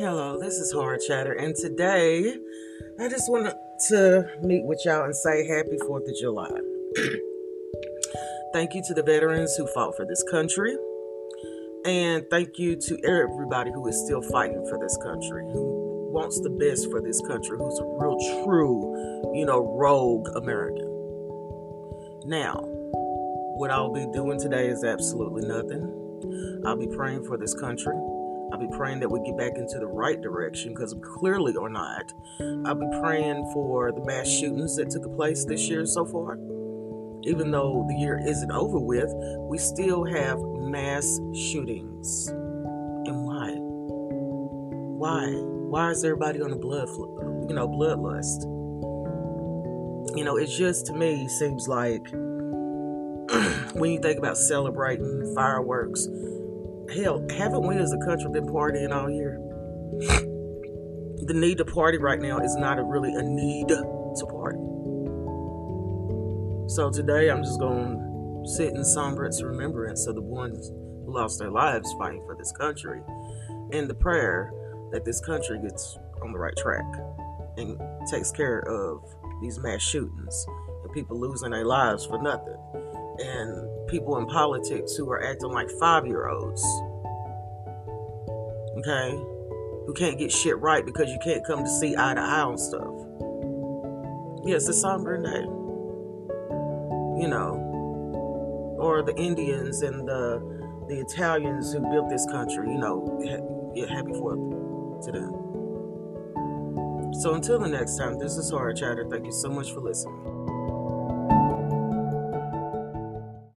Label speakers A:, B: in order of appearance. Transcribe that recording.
A: Hello, this is Hard Chatter, and today I just wanted to meet with y'all and say Happy 4th of July. thank you to the veterans who fought for this country, and thank you to everybody who is still fighting for this country, who wants the best for this country, who's a real true, you know, rogue American. Now, what I'll be doing today is absolutely nothing. I'll be praying for this country. I'll be praying that we get back into the right direction because clearly are not. I'll be praying for the mass shootings that took place this year so far. Even though the year isn't over with, we still have mass shootings. And why? Why? Why is everybody on the blood, you know, bloodlust? You know, it just to me seems like when you think about celebrating fireworks, hell, haven't we as a country been partying all year? The need to party right now is not a really a need to party. So today I'm just going to sit in sombrance remembrance of the ones who lost their lives fighting for this country and the prayer that this country gets on the right track and takes care of these mass shootings and people losing their lives for nothing and people in politics who are acting like five year olds. Okay? Who can't get shit right because you can't come to see eye to eye on stuff. Yes, yeah, a somber day. You know. Or the Indians and the the Italians who built this country, you know, yeah, happy fourth to them. So until the next time, this is Hard Chatter. Thank you so much for listening.